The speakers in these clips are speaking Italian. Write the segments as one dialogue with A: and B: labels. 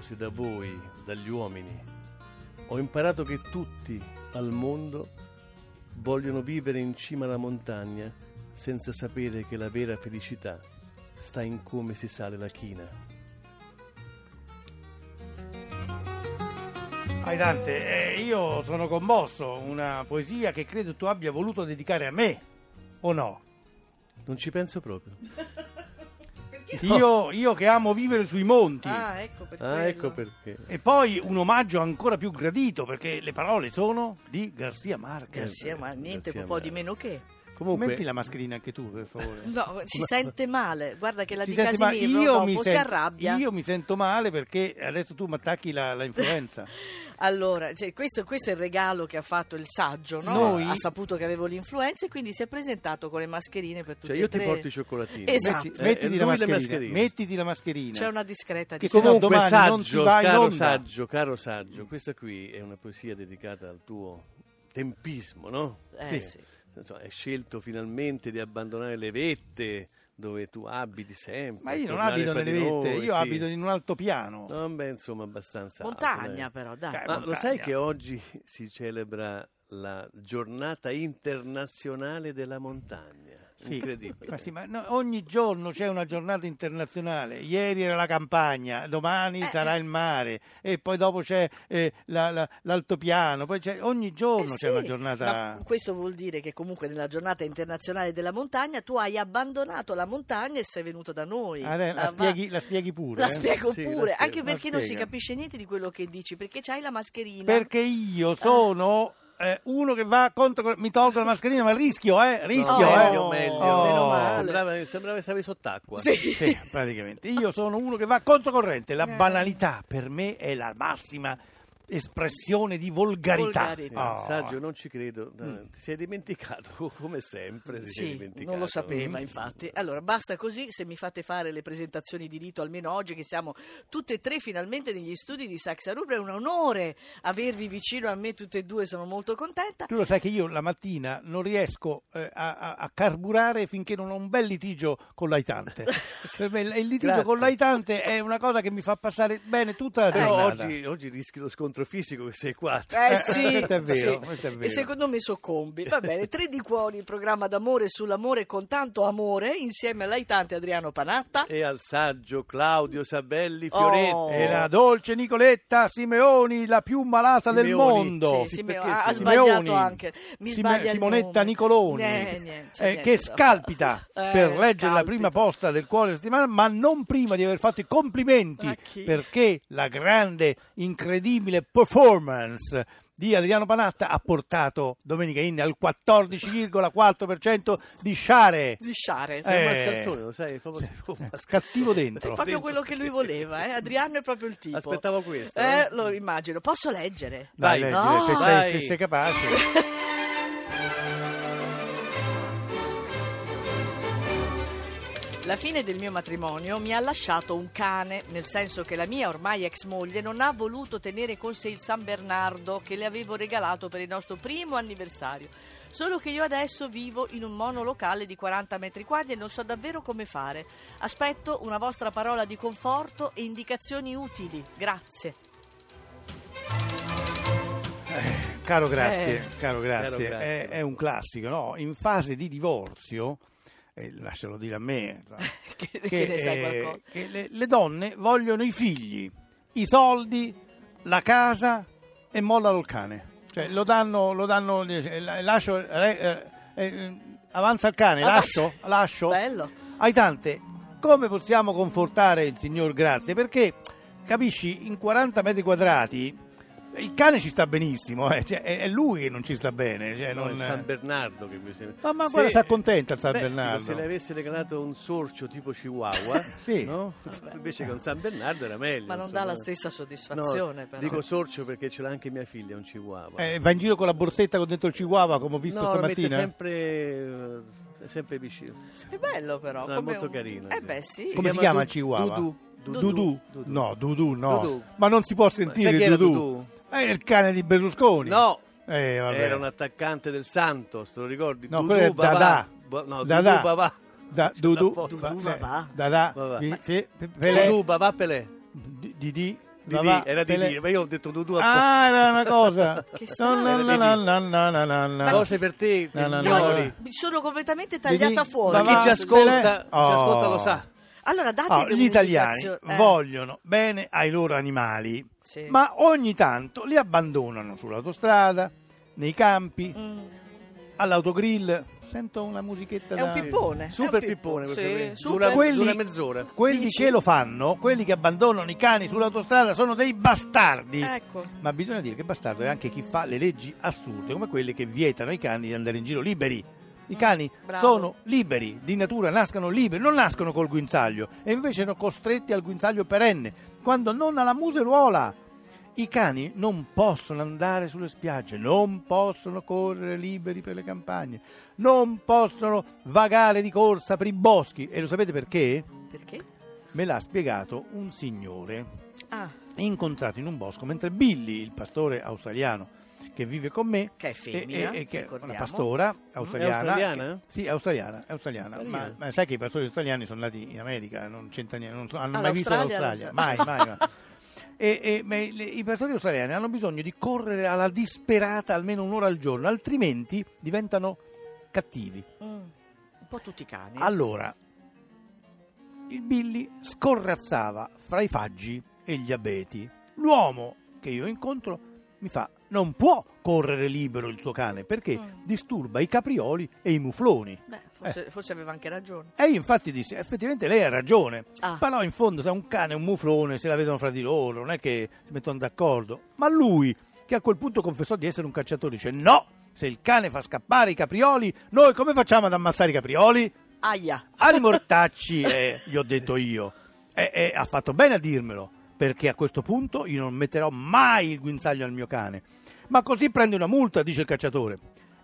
A: esplosi da voi, dagli uomini. Ho imparato che tutti al mondo vogliono vivere in cima alla montagna senza sapere che la vera felicità sta in come si sale la china.
B: Aitante, eh, io sono commosso, una poesia che credo tu abbia voluto dedicare a me, o no?
A: Non ci penso proprio.
B: Io, io che amo vivere sui monti.
C: Ah, ecco per
A: Ah, ecco perché.
B: E poi un omaggio ancora più gradito perché le parole sono di Garcia Marquez.
C: Garcia, ma niente,
A: Garcia
C: un po' di meno che.
A: Comunque,
B: Metti la mascherina anche tu, per favore.
C: No, si sente male. Guarda che la
B: Si
C: di. Casimiro
B: io
C: dopo
B: mi
C: si arrabbia.
B: Io mi sento male perché adesso tu mi attacchi la, la influenza.
C: Allora, cioè, questo, questo è il regalo che ha fatto il saggio, no?
B: Noi-
C: Ha saputo che avevo l'influenza e quindi si è presentato con le mascherine per tutti
A: cioè io ti
C: tre.
A: porto i cioccolatini.
C: Esatto.
B: Metti-
A: Eh,
B: mettiti, la mascherina, mettiti la mascherina.
C: C'è una discreta
B: Che
C: differenza.
B: comunque-
A: saggio, caro
B: onda.
A: saggio, caro saggio, questa qui è una poesia dedicata al tuo tempismo, no?
C: Eh,
B: Sì.
C: sì.
A: Insomma, hai scelto finalmente di abbandonare le vette dove tu abiti sempre.
B: Ma io non abito nelle vette,
A: noi,
B: io
A: sì.
B: abito in un altopiano.
A: No, beh, insomma, abbastanza alto,
C: Montagna
A: dai.
C: però, dai.
B: Eh,
A: Ma lo
B: montagna.
A: sai che oggi si celebra la giornata internazionale della montagna?
B: Sì.
A: Incredibile.
B: Ma sì, ma no, ogni giorno c'è una giornata internazionale. Ieri era la campagna, domani sarà il mare e poi dopo c'è eh, la- la- l'altopiano. Poi c'è, ogni giorno
C: Eh
B: c'è
C: sì,
B: una giornata.
C: ma questo vuol dire che comunque nella giornata internazionale della montagna tu hai abbandonato la montagna e sei venuto da noi.
B: Ah, la,
C: Ah, va-
B: spieghi, la spieghi pure.
C: La
B: eh?
C: spiego
A: Sì, la
C: pure,
A: spiego.
C: anche perché non si capisce niente di quello che dici, perché c'hai la mascherina.
B: Perché io sono eh, uno che va contro. Mi tolgo la mascherina, ma rischio, eh? Rischio,
C: No,
B: eh?
A: meglio, meglio.
B: Oh.
C: meno male.
A: Sembrava, sembrava che stavi sott'acqua.
C: Sì.
B: Sì, praticamente. Io sono uno che va controcorrente. La
C: Eh.
B: banalità per me è la massima espressione di volgarità.
C: Volgarità.
B: Oh.
A: Saggio, non ci credo. Ti sei dimenticato, come sempre. Ti sei
C: Sì,
A: dimenticato.
C: non lo sapeva infatti. Allora, basta così se mi fate fare le presentazioni di rito, almeno oggi che siamo tutte e tre finalmente negli studi di Saxa Rubra. È un onore avervi vicino a me tutte e due, sono molto contenta.
B: Tu lo sai che io la mattina non riesco eh, a, a- a carburare finché non ho un bel litigio con l'aitante. il litigio
A: Grazie.
B: con l'aitante è una cosa che mi fa passare bene tutta la
A: Però
B: giornata.
A: oggi, oggi rischi lo scontro fisico che sei qua.
C: Eh
B: Eh,
C: sì,
B: è vero,
C: sì.
B: è
C: E
B: vero.
C: secondo me soccombi. Va bene, Tre di Cuori, il programma d'amore sull'amore con tanto amore, insieme all'aitante Adriano Panatta.
A: E al saggio Claudio Sabelli
C: Oh.
A: Fioretti.
B: E la dolce Nicoletta Simeoni, la più malata del
A: Simeoni,
B: mondo.
C: Sì,
A: Sì,
C: Simeo-
A: perché
C: ha,
A: Simeoni?
C: sbagliato anche. Mi
B: Sime- Simonetta
C: nome.
B: Nicoloni,
C: Eh, niente,
B: eh,
C: niente
B: che
C: da fare.
B: scalpita
C: Eh,
B: per leggere la prima posta del cuore settimana, ma non prima di aver fatto i complimenti, perché la grande, incredibile performance di Adriano Panatta ha portato Domenica Inni al 14,4% di share.
C: Di sciare.
A: Sei un
B: Eh.
A: mascalzone, lo sai? Proprio sei un mascalzone.
B: Scazzivo
C: È
B: dentro.
C: proprio quello che lui voleva, eh? Adriano è proprio il tipo.
A: Aspettavo questo.
C: Eh,
A: eh.
C: lo immagino. Posso leggere?
B: Dai,
A: Vai.
B: leggere, se,
C: No.
B: sei,
A: Vai.
B: se sei capace.
C: La fine del mio matrimonio mi ha lasciato un cane, nel senso che la mia ormai ex moglie non ha voluto tenere con sé il San Bernardo che le avevo regalato per il nostro primo anniversario. Solo che io adesso vivo in un monolocale di 40 metri quadri e non so davvero come fare. Aspetto una vostra parola di conforto e indicazioni utili. Grazie.
B: Caro grazie,
C: Eh.
B: caro grazie,
A: Caro grazie.
B: È, è un classico, no? In fase di divorzio, eh, lascialo dire a me,
C: Che- che ne sai
B: eh, che le, le donne vogliono i figli, i soldi, la casa e mollano il cane. Cioè lo danno, lo danno, eh, la- lascio, eh, eh, eh, avanza il cane,
C: Avanza.
B: lascio, lascio.
C: Bello.
B: Aitante, come possiamo confortare il signor Grazie? Perché, capisci, in 40 metri quadrati il cane ci sta benissimo, eh, cioè, è, è lui che non ci sta bene. Cioè,
A: No,
B: non-
A: il San Bernardo che mi sembra.
B: Ma- ma
A: Se-
B: guarda, si accontenta il San
A: Beh,
B: Bernardo.
A: dico, se le avesse regalato un sorcio tipo Chihuahua,
B: Sì.
A: no? invece che un San Bernardo era meglio.
C: Ma non
A: insomma.
C: dà la stessa soddisfazione,
A: No,
C: però.
A: Dico sorcio perché ce l'ha anche mia figlia, un Chihuahua.
B: Eh, va in giro con la borsetta con dentro il chihuahua, come ho visto
A: no, lo mette
B: stamattina.
A: sempre, eh, è sempre vicino.
C: È bello però.
A: No, è molto
C: un-
A: carino,
C: Eh beh sì.
B: Come si
A: chiama
B: chiama
A: Du-
B: il chihuahua?
A: Dudu.
B: Dudu?
A: Dudu.
B: No, Dudu no.
A: Dudu.
B: Ma non si può sentire Dudu.
A: Dudu?
B: È il cane di Berlusconi.
A: No,
B: Eh, vabbè.
A: era un attaccante del Santos, te lo ricordi?
B: No,
A: Dudu
B: quello è
A: Babà.
B: Dadà.
A: Bo- No,
B: Dadà.
A: Dudu Babà.
B: Da, Dudu,
A: Dudu.
B: Fi- Fi- Pelé,
A: Dudu Babà Pelé.
B: Di- Didi,
A: Di
B: Va,
A: lì,
B: va,
A: era di
B: te le-
A: lì, ma io ho detto tu, tu
B: Ah, era una cosa.
C: Che
B: No,
C: strano.
B: no, no, no, no, no, no, no, no.
A: cose per te,
B: No, no, no,
A: onori.
B: no.
C: Mi sono completamente tagliata fuori.
B: Ma
A: Chi ci ascolta, ci ascolta lo
B: Oh.
A: sa.
C: Allora date
B: Ah, gli italiani.
C: Eh,
B: vogliono bene ai loro animali,
C: Sì.
B: ma ogni tanto li abbandonano sull'autostrada, nei campi,
C: mm,
B: all'autogrill. Sento una musichetta
C: È
B: da...
C: un pippone.
A: Super
C: un
A: pippone questo
C: Sì,
A: qui.
C: super.
A: Dura,
B: Quelli-
A: dura mezz'ora.
B: Quelli
C: Dici?
B: che lo fanno, quelli che abbandonano i cani sull'autostrada sono dei bastardi.
C: Ecco.
B: Ma bisogna dire che bastardo è anche chi fa le leggi assurde, come quelle che vietano ai cani di andare in giro liberi. I cani
C: bravo.
B: sono liberi, di natura nascono liberi, non nascono col guinzaglio e invece sono costretti al guinzaglio perenne, quando non alla museruola. I cani non possono andare sulle spiagge, non possono correre liberi per le campagne, non possono vagare di corsa per i boschi. E lo sapete perché?
C: Perché?
B: Me l'ha spiegato un signore
C: Ah,
B: incontrato in un bosco mentre Billy, il pastore australiano che vive con me,
C: che è femmina,
B: e- e- e che è una pastora australiana.
A: australiana?
B: che- sì, australiana, è australiana.
A: Carina.
B: Ma, ma sai che i pastori australiani sono nati in America, non c'entra niente, non hanno mai visto
C: l'Australia
B: mai, mai. mai. E, e- ma le- I pastori australiani hanno bisogno di correre alla disperata almeno un'ora al giorno, altrimenti diventano cattivi.
C: Mm, un po' tutti i cani.
B: Allora, il Billy scorrazzava fra i faggi e gli abeti. L'uomo che io incontro mi fa: Non può correre libero il suo cane perché
C: Mm.
B: disturba i caprioli e i mufloni.
C: Beh, forse, forse aveva anche ragione.
B: E io infatti dissi: Effettivamente lei ha ragione.
C: Ah.
B: Però in fondo, se un cane e un muflone se la vedono fra di loro, non è che si mettono d'accordo. Ma lui, che a quel punto confessò di essere un cacciatore, dice: No! Se il cane fa scappare i caprioli, noi come facciamo ad ammazzare i caprioli?
C: Aia.
B: Ali Mortacci, eh, gli ho detto io, e e ha fatto bene a dirmelo, perché a questo punto io non metterò mai il guinzaglio al mio cane. Ma così prende una multa, dice il cacciatore.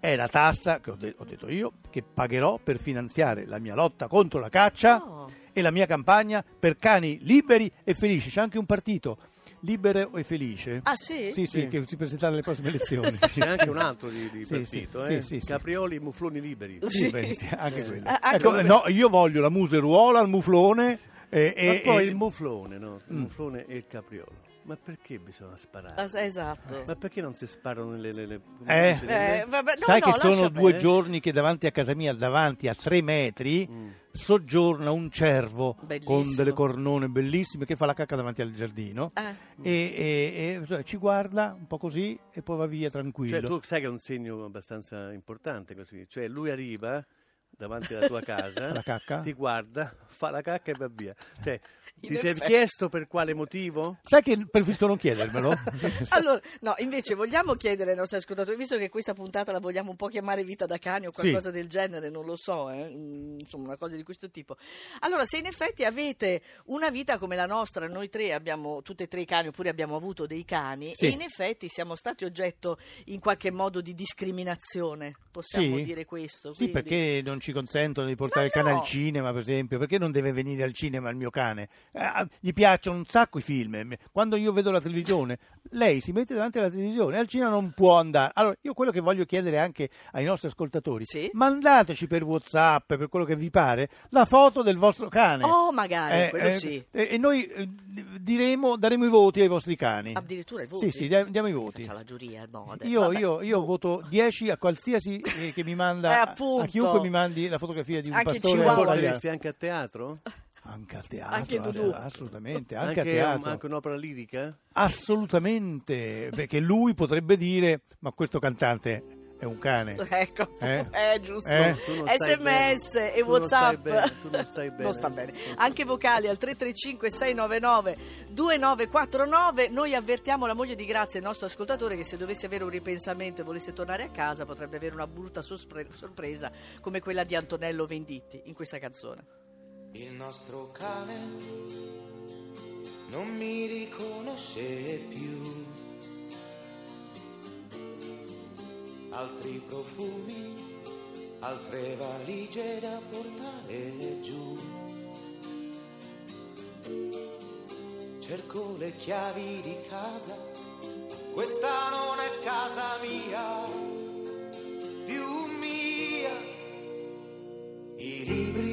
B: È la tassa, che ho, de- ho detto io, che pagherò per finanziare la mia lotta contro la caccia
C: Oh.
B: e la mia campagna per cani liberi e felici. C'è anche un partito, libero e felice.
C: Ah, sì?
B: Sì, sì,
A: Sì.
B: che si presenterà alle prossime elezioni.
A: C'è anche un altro di, di
B: Sì,
A: partito,
B: sì,
A: eh?
B: sì, sì.
A: Caprioli, mufloni liberi.
C: Sì.
B: Liberi, sì, anche quello.
C: Eh, anche
B: Ecco, no, io voglio la museruola, il muflone e,
A: Ma
B: e-
A: poi
B: e-
A: il muflone, no? Il
B: Mm.
A: muflone e il capriolo. Ma perché bisogna sparare?
C: Ah, Esatto.
A: Ma perché non si sparano le... le, le
B: Eh.
C: Eh, vabbè, no,
B: Sai
C: no,
B: che sono due giorni che davanti a casa mia, davanti a tre metri,
A: Mm.
B: soggiorna un cervo
C: Bellissimo.
B: con delle cornone bellissime che fa la cacca davanti al giardino
C: Eh,
B: e, e- e, ci guarda un po' così e poi va via tranquillo.
A: Cioè, tu sai che è un segno abbastanza importante così. Cioè, lui arriva davanti alla tua casa,
B: La cacca?
A: ti guarda, fa la cacca e va via. Cioè, ti sei chiesto per quale motivo?
B: Sai che preferisco non chiedermelo?
C: Allora, no, invece vogliamo chiedere ai nostri ascoltatori, visto che questa puntata la vogliamo un po' chiamare vita da cani o qualcosa del genere, non lo so, eh, mm, insomma una cosa di questo tipo. Allora, se in effetti avete una vita come la nostra, noi tre abbiamo tutti e tre i cani, oppure abbiamo avuto dei cani,
B: Sì.
C: e in effetti siamo stati oggetto in qualche modo di discriminazione, possiamo
B: Sì.
C: dire questo.
B: Sì,
C: quindi-
B: perché non ci consentono di portare il cane
C: no!
B: al cinema, per esempio? Perché non deve venire al cinema il mio cane? Eh, gli piacciono un sacco i film. Quando io vedo la televisione, lei si mette davanti alla televisione, al cinema non può andare. Allora, io quello che voglio chiedere anche ai nostri ascoltatori,
C: Sì.
B: mandateci per WhatsApp, per quello che vi pare, la foto del vostro cane.
C: Oh, magari,
B: Eh,
C: quello
B: eh,
C: sì.
B: E e noi eh, diremo, daremo i voti ai vostri cani.
C: Addirittura i voti?
B: Sì, sì, dia- diamo i voti.
C: Faccia la giuria, no,
B: Io, io- io voto 10 a qualsiasi eh, che mi
C: Eh,
B: manda a chiunque mi mandi la fotografia di un
C: Anche
B: pastore
C: Chihuahua.
B: australiano.
A: Porteresti anche a teatro?
B: Anche al teatro,
C: Anche
B: ass-
C: Dudu.
B: assolutamente, anche,
A: Anche,
B: a teatro.
A: anche un'opera lirica?
B: Assolutamente, perché lui potrebbe dire, ma questo cantante è un cane.
C: Ecco,
B: Eh?
C: è giusto.
B: Eh?
A: Tu non stai
C: SMS
A: bene.
C: e
A: Tu non stai
C: WhatsApp.
A: bene, tu non stai bene.
C: Non sta bene. Anche vocali al 335 699 2949. Noi avvertiamo la moglie di Grazia, il nostro ascoltatore, che se dovesse avere un ripensamento e volesse tornare a casa potrebbe avere una brutta sospre- sorpresa come quella di Antonello Venditti in questa canzone.
D: Il nostro cane non mi riconosce più. altri profumi, altre valigie da portare giù. Cerco le chiavi di casa, questa non è casa mia, più mia. I libri,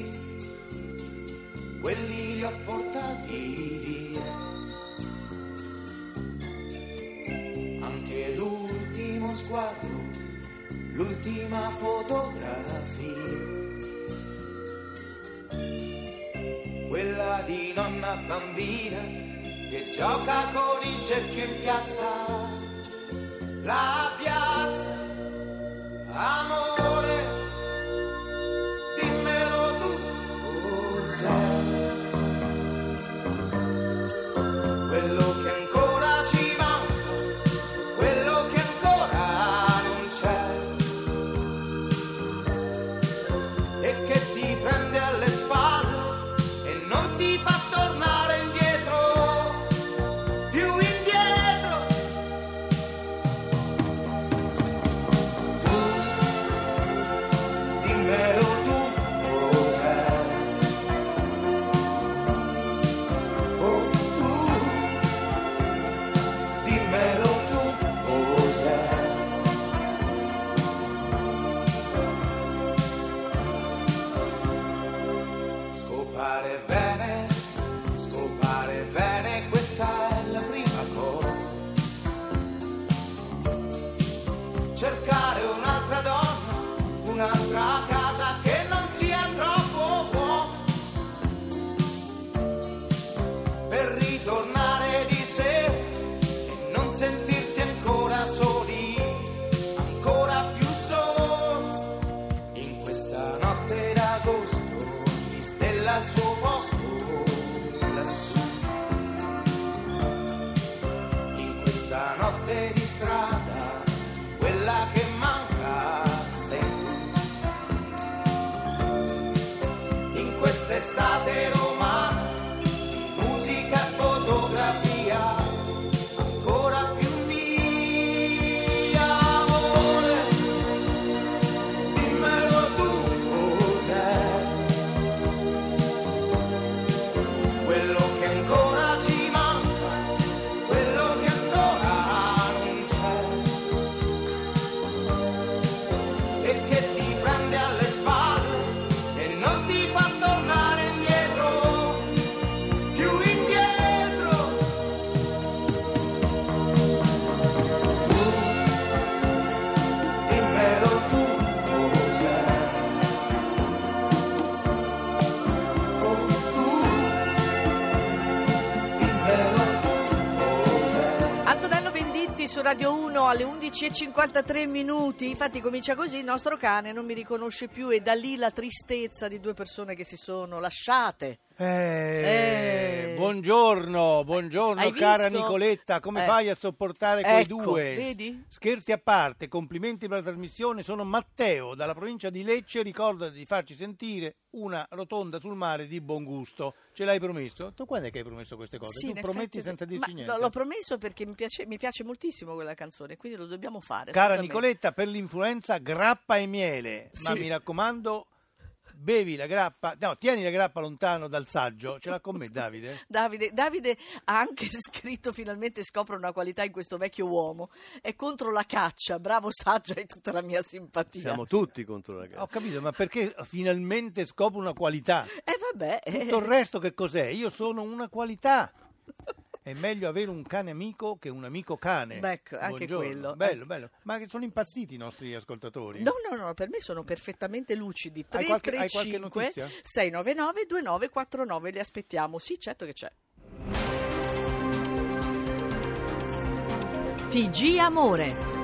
D: quelli li ho portati via. Anche l'ultimo sguardo l'ultima fotografia. Quella di nonna bambina che gioca con il cerchio in piazza. La piazza, amore,
C: 1 alle 11.53 minuti. Infatti comincia così, il nostro cane non mi riconosce più e da lì la tristezza di due persone che si sono lasciate.
B: Eh,
C: Eh.
B: Buongiorno, buongiorno cara
C: visto?
B: Nicoletta, come
C: Eh.
B: fai a sopportare quei
C: Ecco,
B: due?
C: vedi?
B: Scherzi a parte, complimenti per la trasmissione, sono Matteo dalla provincia di Lecce, ricorda di farci sentire una rotonda sul mare di buon gusto. Ce l'hai promesso? Tu quando è che hai promesso queste cose?
C: Sì,
B: tu prometti
C: effetti-
B: senza dirci
C: ma
B: niente.
C: no, L'ho promesso perché mi piace, mi piace moltissimo quella canzone, quindi lo dobbiamo fare.
B: Cara. Nicoletta, per l'influenza grappa e miele, ma
C: Sì.
B: mi raccomando, bevi la grappa, no, tieni la grappa lontano dal saggio. Ce l'ha con me Davide?
C: Davide, Davide ha anche scritto finalmente scopro una qualità in questo vecchio uomo è contro la caccia bravo saggio hai tutta la mia simpatia
A: Siamo tutti contro la
B: Ho
A: gara.
B: capito, ma perché finalmente scopro una qualità?
C: e vabbè eh,
B: Tutto il resto che cos'è? Io sono una qualità. È meglio avere un cane amico che un amico cane.
C: Beh, ecco, anche
B: Buongiorno.
C: quello.
B: Bello, bello. Ma sono impazziti i nostri ascoltatori?
C: No, no, no, per me sono perfettamente lucidi.
B: Hai qualche- hai qualche
C: 335
B: notizia?
C: 699 2949 li aspettiamo. Sì, certo che c'è. TG Amore.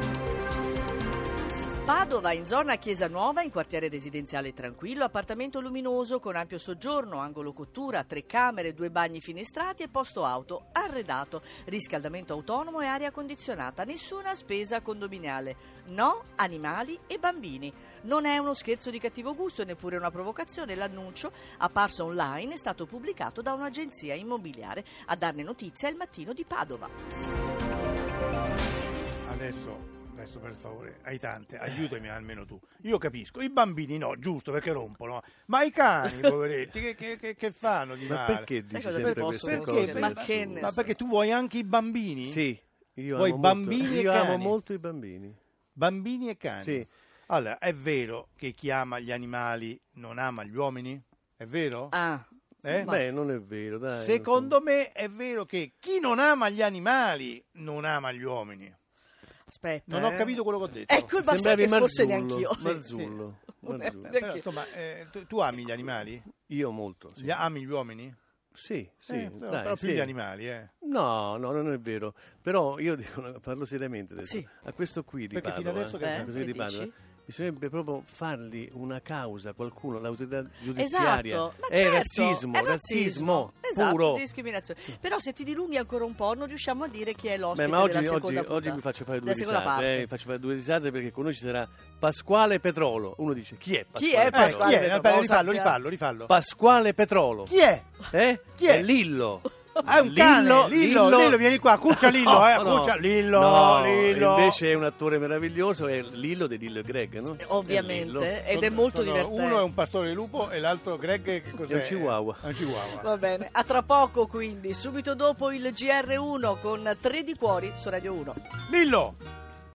C: Padova, in zona Chiesa Nuova, in quartiere residenziale tranquillo, appartamento luminoso con ampio soggiorno, angolo cottura, tre camere, due bagni finestrati e posto auto, arredato, riscaldamento autonomo e aria condizionata, nessuna spesa condominiale. No, animali e bambini. Non è uno scherzo di cattivo gusto e neppure una provocazione. L'annuncio, apparso online, è stato pubblicato da un'agenzia immobiliare. A darne notizia il mattino di Padova.
B: Adesso, adesso per favore, hai tante, aiutami almeno tu. Io capisco, i bambini no, giusto perché rompono, ma i cani, poveretti, che, che- che- che fanno di
A: Ma
B: male?
A: perché dici sempre queste cose?
B: dire?
C: Ma ne
B: Ma perché tu vuoi anche i bambini?
A: Sì, io,
B: Vuoi
A: amo,
B: bambini
A: molto,
B: e
A: io amo molto i bambini.
B: Bambini e cani?
A: Sì.
B: Allora, è vero che chi ama gli animali non ama gli uomini? È vero?
C: Ah,
B: Eh?
C: ma-
A: Beh, non è vero, dai.
B: Secondo me è vero che chi non ama gli animali non ama gli uomini.
C: Aspetta.
B: Non ho
C: eh.
B: capito quello che ho detto.
C: Ecco, ma sai
A: Sembravi
C: che forse
A: Marzullo.
C: neanch'io.
A: Marzullo.
C: Sì,
A: Marzullo.
C: sì.
B: Però, insomma, eh, tu, tu ami gli animali?
A: Io molto. Sì,
B: Gli ami gli uomini?
A: sì. sì,
B: Eh,
A: dai,
B: però più
A: sì.
B: gli animali, eh.
A: No, no, non è vero. Però io dico, parlo seriamente adesso.
C: Sì.
A: A questo qui di
B: Perché fino
A: Padova,
B: adesso che-
A: a
C: Eh,
A: questo
C: che
A: Padova,
C: dici?
A: Bisognerebbe proprio fargli una causa, qualcuno, l'autorità giudiziaria.
C: Esatto, ma
A: è
C: certo,
A: razzismo,
C: è
A: razzismo,
C: esatto,
A: puro.
C: discriminazione. Però se ti dilunghi ancora un po' non riusciamo a dire chi è l'ospite
A: Beh, ma oggi,
C: della
A: oggi-
C: seconda
A: oggi mi faccio fare due risate, eh, faccio fare due risate perché con noi ci sarà Pasquale Petrolo. Uno dice chi è Pasquale
C: Chi è
B: Eh,
A: Petrolo?
C: Pasquale?
B: chi è?
C: Petrolo,
B: Aspetta,
C: lo
B: rifallo, rifallo, rifallo.
A: Pasquale Petrolo.
B: Chi è?
A: Eh?
B: Chi è?
A: Lillo.
B: Ah, è un cane, Lillo, Lillo, vieni qua, cuccia Lillo,
A: No,
B: eh,
A: no.
B: cuccia Lillo,
A: No,
B: Lillo.
A: Invece è un attore meraviglioso, è Lillo di Lillo e Greg, no?
C: Eh, Ovviamente,
A: Lillo.
C: ed è molto
B: sono-
C: divertente.
B: Uno è un pastore lupo e l'altro Greg che cos'è?
A: È un chihuahua.
B: È un chihuahua.
C: Va bene, a tra poco quindi, subito dopo il GR1 con Tre di Cuori su Radio 1.
B: Lillo!